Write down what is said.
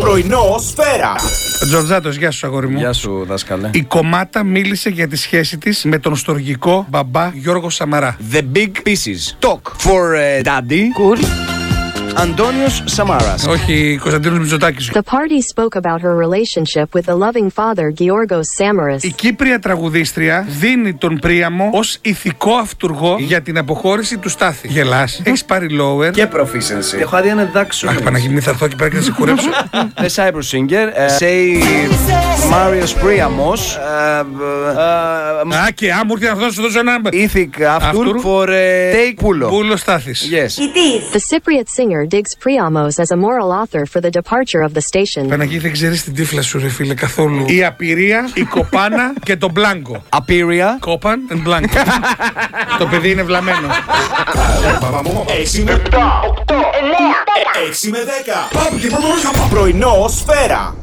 Πρωινό σφαίρα. Τζορτζάτος, γεια σου, αγόρι μου. Γεια σου, δάσκαλε. Η κομμάτα μίλησε για τη σχέση της με τον στοργικό μπαμπά Γιώργο Σαμαρά. The big pieces. Talk for uh, daddy. Cool. Αντώνιος Σαμάρας. Όχι, Κωνσταντίνος Μητσοτάκης. The party spoke about her relationship with the loving father Georgos Samaras. Η Κύπρια τραγουδίστρια δίνει τον Πρίαμο ως ηθικό αυτούργο για την αποχώρηση του Στάθη. Γελάς, έχεις πάρει lower. Και proficiency. Έχω άδεια να διδάξω. Αχ, Παναγιώτη, μην θα έρθω εκεί πέρα και να σε κουρέψω. The Cyber Singer. uh, Say Marius Priamos. uh, uh, Α, και άμμου ήρθε να δώσω, δώσω ένα. Ethic Αυτούρ. Aftur for uh, Take Pulo. Πούλο Στάθη. Yes. The Cypriot singer digs Priamos as a moral author for the departure of the station. Παναγί, δεν ξέρει την τύφλα σου, ρε φίλε, καθόλου. Η απειρία, η κοπάνα και το μπλάνκο. Apiria. Κόπαν and μπλάνκο. το παιδί είναι βλαμμένο. 6 με 7, 8, 9, 6 με 10. Πρωινό σφαίρα.